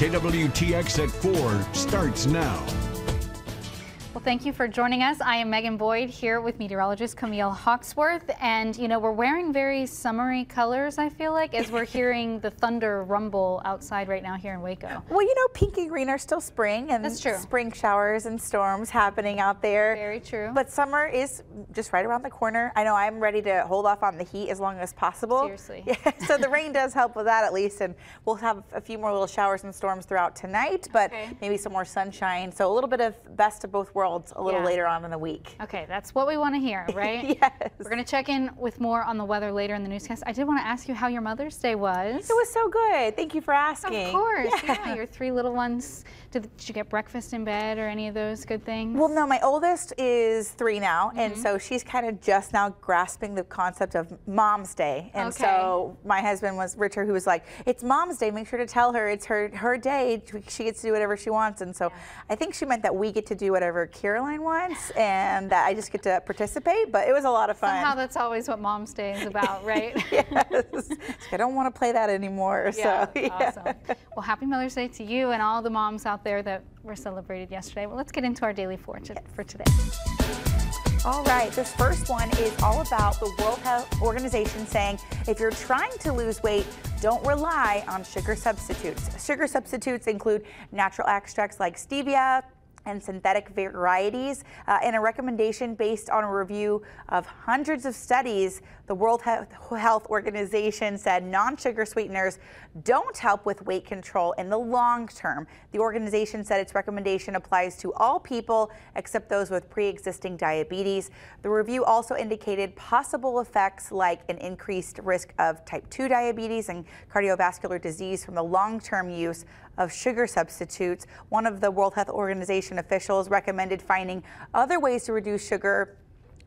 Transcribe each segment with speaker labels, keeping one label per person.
Speaker 1: KWTX at 4 starts now.
Speaker 2: Well, thank you for joining us. I am Megan Boyd here with meteorologist Camille Hawksworth. And, you know, we're wearing very summery colors, I feel like, as we're hearing the thunder rumble outside right now here in Waco.
Speaker 3: Well, you know, pink and green are still spring and
Speaker 2: That's true.
Speaker 3: spring showers and storms happening out there.
Speaker 2: Very true.
Speaker 3: But summer is just right around the corner. I know I'm ready to hold off on the heat as long as possible.
Speaker 2: Seriously.
Speaker 3: Yeah, so the rain does help with that at least. And we'll have a few more little showers and storms throughout tonight, but
Speaker 2: Okay.
Speaker 3: maybe some more sunshine. So a little bit of best of both worlds a little
Speaker 2: Yeah.
Speaker 3: later on in the week.
Speaker 2: Okay, that's what we want to hear, right?
Speaker 3: Yes.
Speaker 2: We're going to check in with more on the weather later in the newscast. I did want to ask you how your Mother's Day was.
Speaker 3: It was so good. Thank you for asking.
Speaker 2: Of course, yeah. Your three little ones. Did, did you get breakfast in bed or any of those good things?
Speaker 3: Well, no, my oldest is three now, and
Speaker 2: Mm-hmm.
Speaker 3: so she's kind of just now grasping the concept of Mom's Day. And
Speaker 2: Okay.
Speaker 3: so my husband was Richard, who was like, "It's Mom's Day. Make sure to tell her it's her her day. She gets to do whatever she wants." And so I think she meant that we get to do whatever Caroline once and that I just get to participate. But it was a lot of fun.
Speaker 2: Somehow that's always what Mom's Day is about, right?
Speaker 3: yes. I don't want to play that anymore.
Speaker 2: Yeah,
Speaker 3: so yeah.
Speaker 2: awesome. Well, happy Mother's Day to you and all the moms out there that were celebrated yesterday. Well, let's get into our daily for, to, for today.
Speaker 3: All right, this first one is all about the World Health Organization saying if you're trying to lose weight, don't rely on sugar substitutes. Sugar substitutes include natural extracts like stevia, and synthetic varieties. Uh, in a recommendation based on a review of hundreds of studies, the World Health Organization said non sugar sweeteners don't help with weight control in the long term. The organization said its recommendation applies to all people except those with pre existing diabetes. The review also indicated possible effects like an increased risk of type 2 diabetes and cardiovascular disease from the long term use of sugar substitutes. One of the World Health Organization officials recommended finding other ways to reduce sugar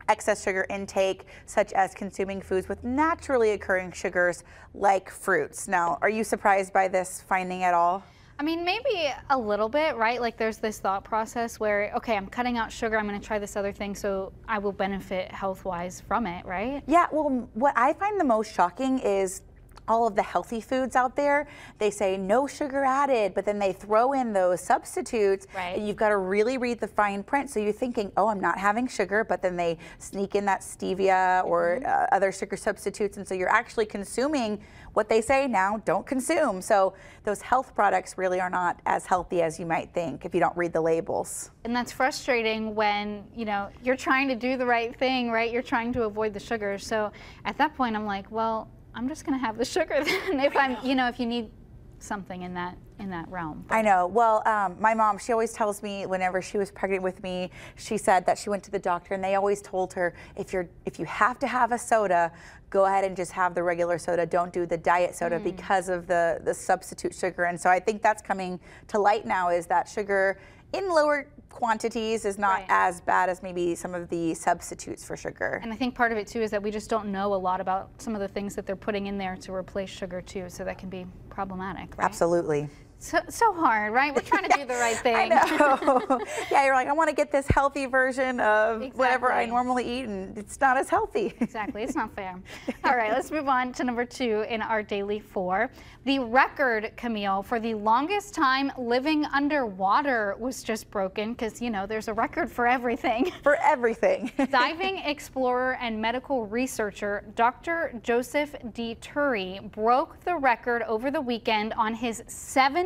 Speaker 3: excess sugar intake, such as consuming foods with naturally occurring sugars like fruits. Now, are you surprised by this finding at all?
Speaker 2: I mean, maybe a little bit, right? Like there's this thought process where, okay, I'm cutting out sugar, I'm going to try this other thing so I will benefit health wise from it, right?
Speaker 3: Yeah, well, what I find the most shocking is all of the healthy foods out there. They say no sugar added, but then they throw in those substitutes.
Speaker 2: Right.
Speaker 3: And you've got to really read the fine print. So you're thinking, oh, I'm not having sugar, but then they sneak in that stevia or uh, other sugar substitutes. And so you're actually consuming what they say now don't consume. So those health products really are not as healthy as you might think if you don't read the labels.
Speaker 2: And that's frustrating when, you know, you're trying to do the right thing, right? You're trying to avoid the sugar. So at that point, I'm like, well, I'm just going to have the sugar then if I'm, you know, if you need something in that in that realm.
Speaker 3: I know. Well, um, my mom, she always tells me whenever she was pregnant with me, she said that she went to the doctor and they always told her if you're if you have to have a soda, go ahead and just have the regular soda. Don't do the diet soda because of the the substitute sugar. And so I think that's coming to light now is that sugar in lower quantities is not
Speaker 2: Right.
Speaker 3: as bad as maybe some of the substitutes for sugar.
Speaker 2: And I think part of it too is that we just don't know a lot about some of the things that they're putting in there to replace sugar too, so that can be problematic, right?
Speaker 3: Absolutely.
Speaker 2: So, so hard, right? We're trying to do the right thing.
Speaker 3: I know. yeah, you're like, I want to get this healthy version of whatever I normally eat, and it's not as healthy.
Speaker 2: Exactly, it's not fair. All right, let's move on to number two in our daily four. The record, Camille, for the longest time living underwater was just broken because, you know, there's a record for everything.
Speaker 3: For everything.
Speaker 2: Diving explorer and medical researcher Dr. Joseph Dituri broke the record over the weekend on his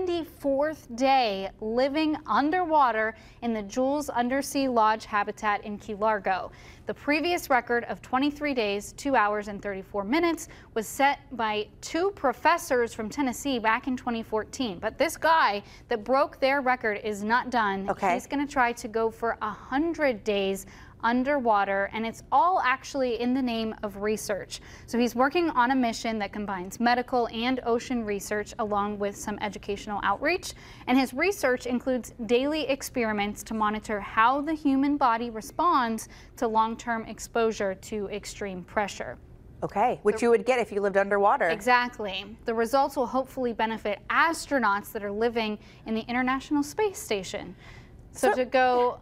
Speaker 2: 74th day living underwater in the Jules Undersea Lodge habitat in Key Largo. The previous record of 23 days, 2 hours, and 34 minutes was set by two professors from Tennessee back in 2014. But this guy that broke their record is not done.
Speaker 3: Okay.
Speaker 2: He's going to try to go for 100 days underwater, and it's all actually in the name of research. So he's working on a mission that combines medical and ocean research along with some educational outreach. And his research includes daily experiments to monitor how the human body responds to long-term exposure to extreme pressure.
Speaker 3: Okay, which you would get if you lived underwater.
Speaker 2: Exactly. The results will hopefully benefit astronauts that are living in the International Space Station. So, so to go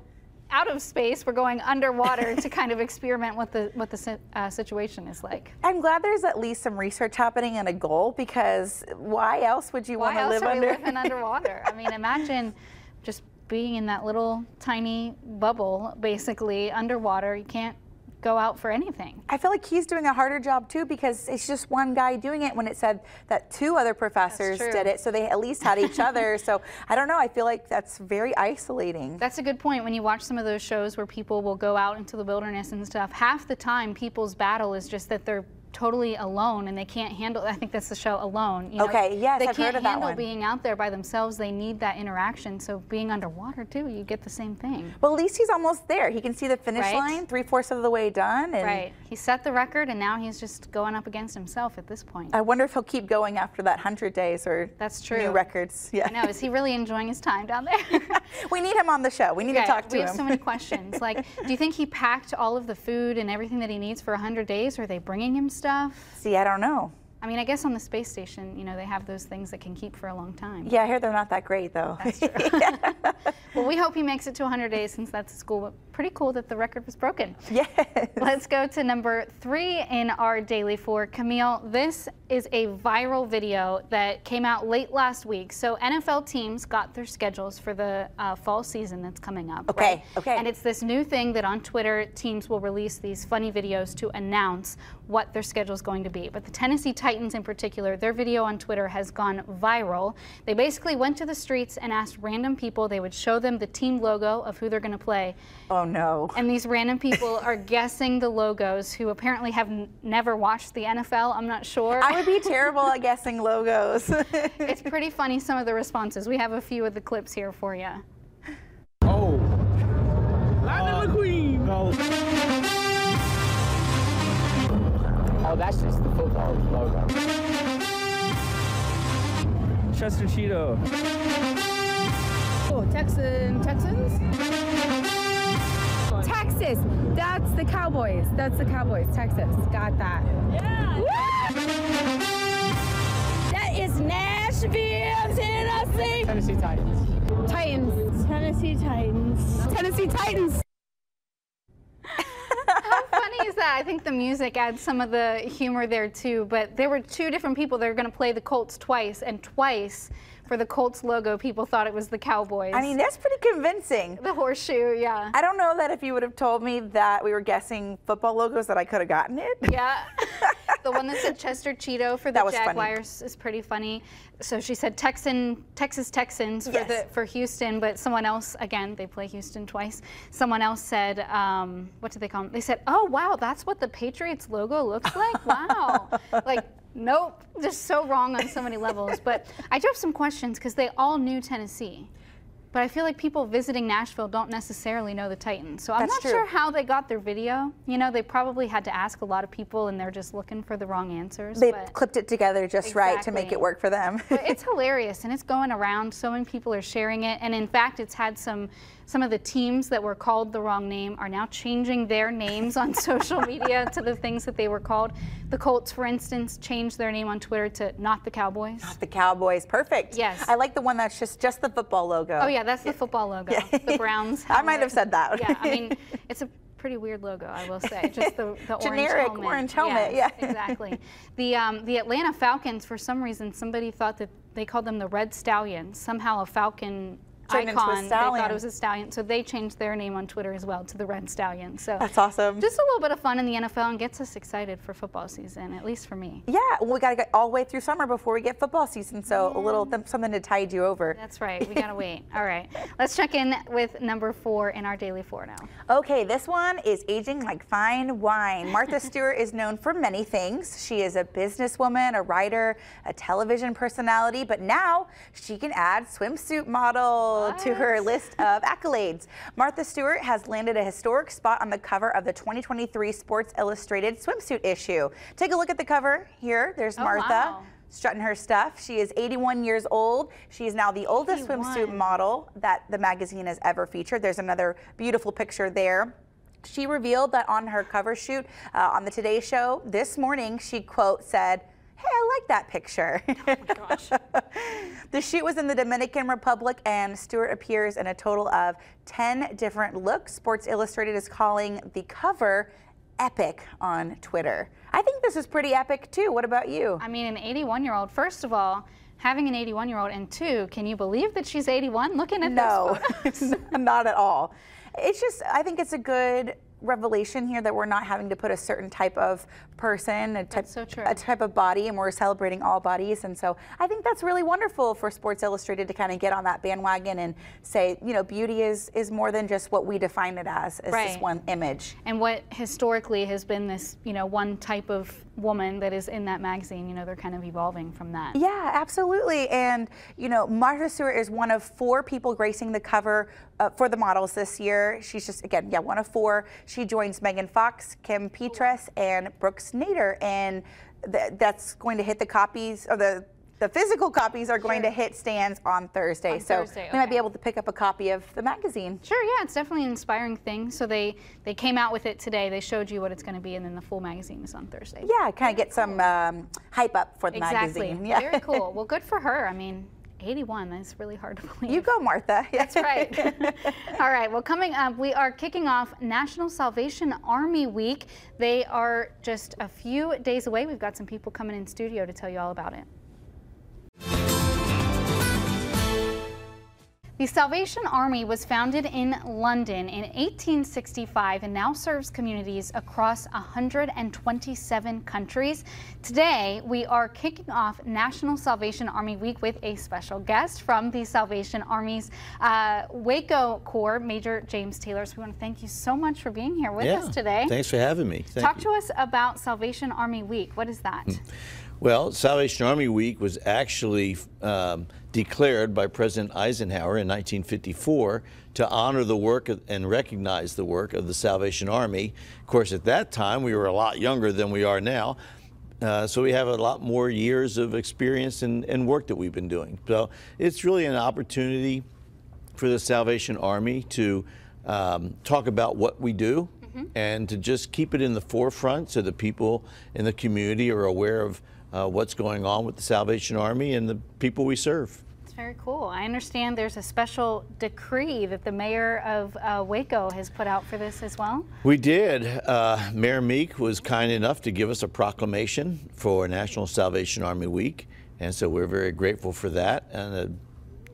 Speaker 2: out of space, we're going underwater to kind of experiment what the what the uh, situation is like.
Speaker 3: I'm glad there's at least some research happening and a goal because why else would you want to live under?
Speaker 2: living underwater? I mean, imagine just being in that little tiny bubble, basically underwater. You can't go out for anything.
Speaker 3: I feel like he's doing a harder job too because it's just one guy doing it when it said that two other professors did it. So they at least had each other. So I don't know. I feel like that's very isolating.
Speaker 2: That's a good point. When you watch some of those shows where people will go out into the wilderness and stuff, half the time people's battle is just that they're totally alone and they can't handle I think that's the show Alone.
Speaker 3: You know, okay, yes,
Speaker 2: they
Speaker 3: I've
Speaker 2: can't
Speaker 3: heard of
Speaker 2: handle
Speaker 3: that one.
Speaker 2: being out there by themselves. They need that interaction. So being underwater too, you get the same thing.
Speaker 3: Well, at least he's almost there. He can see the finish
Speaker 2: right?
Speaker 3: line, three fourths of the way done.
Speaker 2: right. He set the record and now he's just going up against himself at this point.
Speaker 3: I wonder if he'll keep going after that 100 days or
Speaker 2: that's true.
Speaker 3: new records.
Speaker 2: Yeah. I know. Is he really enjoying his time down there?
Speaker 3: we need him on the show. We need to talk to
Speaker 2: we
Speaker 3: him.
Speaker 2: We have so many questions. Like, do you think he packed all of the food and everything that he needs for 100 days? Or Are they bringing him stuff?
Speaker 3: See, I don't know.
Speaker 2: I mean, I guess on the space station, you know, they have those things that can keep for a long time.
Speaker 3: Yeah, I hear they're not that great, though.
Speaker 2: That's true. well, we hope he makes it to 100 days since that's his goal. Pretty cool that the record was broken.
Speaker 3: Yes.
Speaker 2: Let's go to number three in our daily four. Camille, this is a viral video that came out late last week. So NFL teams got their schedules for the uh, fall season that's coming up.
Speaker 3: Okay,
Speaker 2: right?
Speaker 3: okay.
Speaker 2: And it's this new thing that on Twitter, teams will release these funny videos to announce what their schedule is going to be. But the Tennessee Titans in particular, their video on Twitter has gone viral. They basically went to the streets and asked random people, they would show them the team logo of who they're going to play.
Speaker 3: Oh no.
Speaker 2: And these random people are guessing the logos who apparently have never watched the NFL. I'm not sure.
Speaker 3: I would be terrible at guessing logos.
Speaker 2: it's pretty funny some of the responses. We have a few of the clips here for you.
Speaker 4: Oh. Lightning uh, McQueen. No. Oh, that's just the football logo. Chester Cheeto.
Speaker 5: Oh, Texan, Texans? Texas. That's the Cowboys. That's the Cowboys. Texas. Got that. Yeah. That is Nashville, Tennessee.
Speaker 4: Tennessee Titans.
Speaker 5: Titans. Tennessee Titans. Tennessee Titans.
Speaker 2: How funny is that? I think the music adds some of the humor there too, but there were two different people that were going to play the Colts twice, and twice for the Colts logo, people thought it was the Cowboys.
Speaker 3: I mean, that's pretty convincing.
Speaker 2: The horseshoe, yeah.
Speaker 3: I don't know that if you would have told me that we were guessing football logos that I could have gotten it.
Speaker 2: Yeah. the one that said Chester Cheeto for the Jaguars funny. is pretty funny. So she said Texan, Texas Texans for yes. the for Houston, but someone else again they play Houston twice. Someone else said, um, what did they call them? They said, oh wow, that's what the Patriots logo looks like. Wow, like nope, just so wrong on so many levels. But I do have some questions because they all knew Tennessee. But I feel like people visiting Nashville don't necessarily know the Titans. So I'm
Speaker 3: That's
Speaker 2: not
Speaker 3: true.
Speaker 2: sure how they got their video. You know, they probably had to ask a lot of people and they're just looking for the wrong answers.
Speaker 3: They clipped it together just
Speaker 2: exactly.
Speaker 3: right to make it work for them.
Speaker 2: it's hilarious and it's going around. So many people are sharing it. And in fact, it's had some some of the teams that were called the wrong name are now changing their names on social media to the things that they were called. The Colts, for instance, changed their name on Twitter to not the Cowboys.
Speaker 3: Not the Cowboys. Perfect.
Speaker 2: Yes.
Speaker 3: I like the one that's just just the football logo.
Speaker 2: Oh yeah, that's the football logo. Yeah. The Browns.
Speaker 3: I might have said that.
Speaker 2: yeah, I mean, it's a pretty weird logo, I will say. Just the, the
Speaker 3: generic
Speaker 2: orange helmet.
Speaker 3: orange helmet.
Speaker 2: Yes,
Speaker 3: yeah,
Speaker 2: exactly. The um, the Atlanta Falcons, for some reason, somebody thought that they called them the Red Stallions. Somehow a falcon icon.
Speaker 3: They
Speaker 2: thought it was a stallion, so they changed their name on Twitter as well to the Red Stallion. So
Speaker 3: that's awesome.
Speaker 2: Just a little bit of fun in the NFL and gets us excited for football season, at least for me.
Speaker 3: Yeah, well, we got to get all the way through summer before we get football season, so yeah. a little mm. th something to tide you over.
Speaker 2: That's right. We gotta wait. All right, let's check in with number four in our daily four now.
Speaker 3: Okay, this one is aging like fine wine. Martha Stewart is known for many things. She is a businesswoman, a writer, a television personality, but now she can add swimsuit models. Couple to her list of accolades. Martha Stewart has landed a historic spot on the cover of the 2023 Sports Illustrated swimsuit issue. Take a look at the cover here. There's
Speaker 2: Oh,
Speaker 3: Martha.
Speaker 2: wow.
Speaker 3: Strutting her stuff. She is 81 years old. She is now the oldest
Speaker 2: 81.
Speaker 3: swimsuit model that the magazine has ever featured. There's another beautiful picture there. She revealed that on her cover shoot uh, on the Today Show this morning, she quote said, Hey, I like that picture. the shoot was in the Dominican Republic, and Stewart appears in a total of 10 different looks. Sports Illustrated is calling the cover epic on Twitter. I think this is pretty epic too. What about you?
Speaker 2: I mean, an 81 year old, first of all, having an 81 year old, and two, can you believe that she's 81? Looking at this? No,
Speaker 3: not at all. It's just, I think it's a good revelation here that we're not having to put a certain type of person, a type,
Speaker 2: so
Speaker 3: a type of body, and we're celebrating all bodies. And so I think that's really wonderful for Sports Illustrated to kind of get on that bandwagon and say, you know, beauty is is more than just what we define it as, is this
Speaker 2: Right.
Speaker 3: one image.
Speaker 2: and what historically has been this, you know, one type of woman that is in that magazine, you know, they're kind of evolving from that.
Speaker 3: Yeah, absolutely. And, you know, Martha Stewart is one of four people gracing the cover uh, for the models this year. She's just, again, yeah, one of four. She joins Megan Fox, Kim Petras, and Brooks Nader. And th- that's going to hit the copies, or the the physical copies are going to hit stands on Thursday.
Speaker 2: On
Speaker 3: so
Speaker 2: Thursday,
Speaker 3: we might be able to pick up a copy of the magazine.
Speaker 2: Sure, yeah, it's definitely an inspiring thing. So they they came out with it today. They showed you what it's going to be, and then the full magazine is on Thursday.
Speaker 3: Yeah, kind of get some um, hype up for the
Speaker 2: exactly.
Speaker 3: magazine. Yeah.
Speaker 2: Very cool. Well, good for her. I mean, 81. That's really hard to believe.
Speaker 3: You go, Martha.
Speaker 2: That's right. All right. Well, coming up, we are kicking off National Salvation Army Week. They are just a few days away. We've got some people coming in studio to tell you all about it. The Salvation Army was founded in London in 1865 and now serves communities across 127 countries. Today, we are kicking off National Salvation Army Week with a special guest from the Salvation Army's uh, Waco Corps, Major James Taylor. So we want to thank you so much for being here with
Speaker 6: yeah.
Speaker 2: us today.
Speaker 6: Thanks for having me. Thank
Speaker 2: Talk
Speaker 6: you.
Speaker 2: to us about Salvation Army Week. What is that?
Speaker 6: Well, Salvation Army Week was actually um, declared by President Eisenhower in 1954 to honor the work of- and recognize the work of the Salvation Army. Of course, at that time, we were a lot younger than we are now. Uh, so we have a lot more years of experience and, and work that we've been doing. So it's really an opportunity for the Salvation Army to um, talk about what we do and to just keep it in the forefront so that people in the community are aware of uh, what's going on with the Salvation Army and the people we serve.
Speaker 2: It's very cool. I understand there's a special decree that the mayor of uh, Waco has put out for this as well.
Speaker 6: We did. Uh, Mayor Meek was kind enough to give us a proclamation for National Salvation Army Week, and so we're very grateful for that, and uh,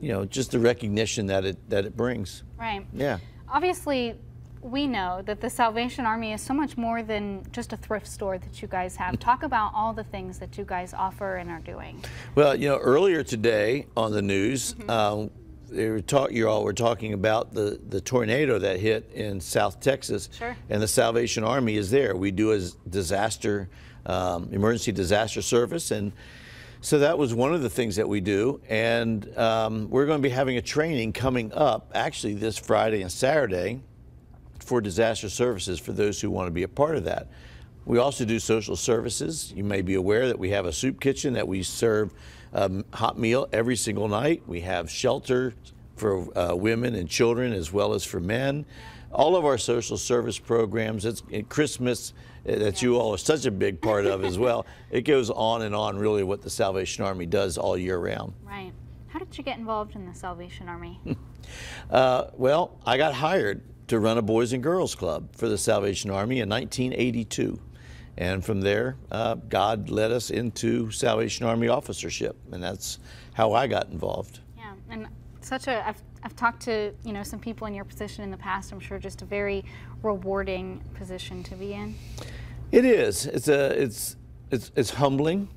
Speaker 6: you know, just the recognition that it that it brings.
Speaker 2: Right.
Speaker 6: Yeah.
Speaker 2: Obviously, we know that the Salvation Army is so much more than just a thrift store that you guys have. Talk about all the things that you guys offer and are doing.
Speaker 6: Well, you know, earlier today on the news, uh, they were talk, you all were talking about the, the tornado that hit in South Texas.
Speaker 2: Sure.
Speaker 6: And the Salvation Army is there. We do a disaster, um, emergency disaster service. And so that was one of the things that we do. And um, we're going to be having a training coming up actually this Friday and Saturday for disaster services for those who want to be a part of that. We also do social services. You may be aware that we have a soup kitchen that we serve um, hot meal every single night. We have shelter for uh, women and children as well as for men. All of our social service programs, it's at Christmas uh, that you all are such a big part of as well. It goes on and on really what the Salvation Army does all year round.
Speaker 2: Right. How did you get involved in the Salvation Army?
Speaker 6: Uh, well, I got hired to run a Boys and Girls Club for the Salvation Army in 1982. And from there, uh, God led us into Salvation Army officership, and that's how I got involved.
Speaker 2: yeah, and such a I've, I've talked to you know some people in your position in the past. I'm sure just a very rewarding position to be in.
Speaker 6: It is. It's a. It's it's it's humbling.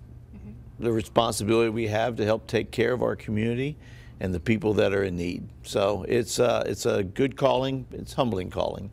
Speaker 6: The responsibility we have to help take care of our community and the people that are in need. So it's uh, it's a good calling. It's humbling calling.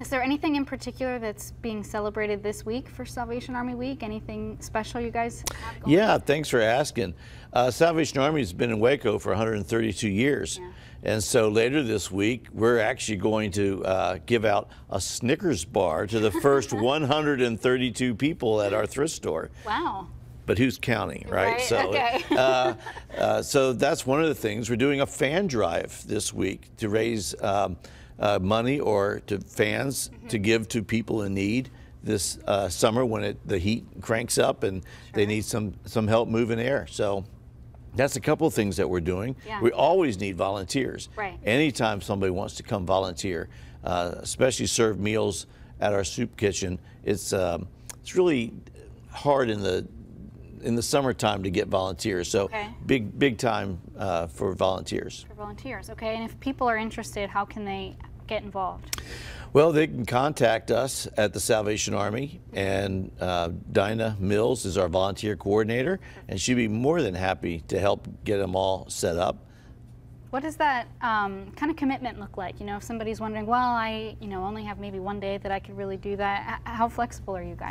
Speaker 2: Is there anything in particular that's being celebrated this week for Salvation Army Week? Anything special you guys?
Speaker 6: Yeah, thanks for asking. Uh, Salvation Army has been in Waco for 132 years.
Speaker 2: Yeah.
Speaker 6: And so later this week, we're actually going to uh, give out a Snickers bar to the first 132 people at our thrift store.
Speaker 2: Wow.
Speaker 6: But who's counting, right?
Speaker 2: Right,
Speaker 6: So,
Speaker 2: okay.
Speaker 6: uh, uh, so that's one of the things. We're doing a fan drive this week to raise um, uh, money or to fans
Speaker 2: Mm-hmm.
Speaker 6: to give to people in need this uh, summer when it, the heat cranks up and they need some, some help moving air. So that's a couple of things that we're doing.
Speaker 2: Yeah.
Speaker 6: We always need volunteers.
Speaker 2: Right.
Speaker 6: Anytime somebody wants to come volunteer, uh, especially serve meals at our soup kitchen, it's um, it's really hard in the in the summertime to get volunteers. So
Speaker 2: Okay.
Speaker 6: big big time uh, for volunteers.
Speaker 2: For volunteers, okay. And if people are interested, how can they get involved?
Speaker 6: Well, they can contact us at the Salvation Army, and uh, Dinah Mills is our volunteer coordinator, and she'd be more than happy to help get them all set up.
Speaker 2: What does that um, kind of commitment look like? You know, if somebody's wondering, well, I, you know, only have maybe one day that I could really do that. How flexible are you guys?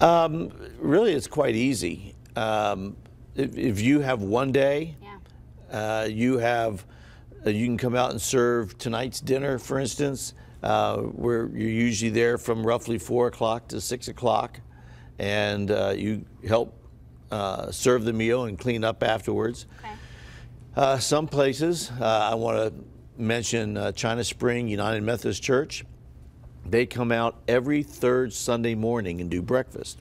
Speaker 6: Um, really, it's quite easy. Um, if, if you have one day,
Speaker 2: Yeah.
Speaker 6: uh, you have uh, you can come out and serve tonight's dinner, for instance. Uh, where you're usually there from roughly four o'clock to six o'clock, and uh, you help uh, serve the meal and clean up afterwards.
Speaker 2: Okay.
Speaker 6: Uh, some places, uh, I want to mention uh, China Spring United Methodist Church. They come out every third Sunday morning and do breakfast.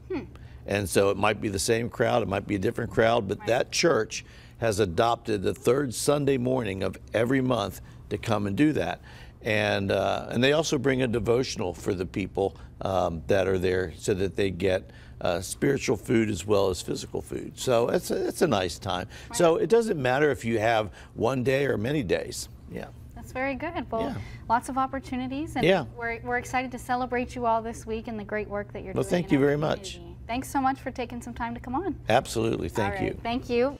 Speaker 6: And so it might be the same crowd, it might be a different crowd, but that church has adopted the third Sunday morning of every month to come and do that. And, uh, and they also bring a devotional for the people um, that are there so that they get uh, spiritual food as well as physical food. So it's a, it's a nice time. So it doesn't matter if you have one day or many days. Yeah.
Speaker 2: That's very good. Well,
Speaker 6: Yeah.
Speaker 2: lots of opportunities, and
Speaker 6: Yeah.
Speaker 2: we're, we're excited to celebrate you all this week and the great work that you're
Speaker 6: Well,
Speaker 2: doing.
Speaker 6: Well,
Speaker 2: thank
Speaker 6: you very much.
Speaker 2: Thanks so much for taking some time to come on.
Speaker 6: Absolutely. Thank
Speaker 2: right.
Speaker 6: you.
Speaker 2: Thank you.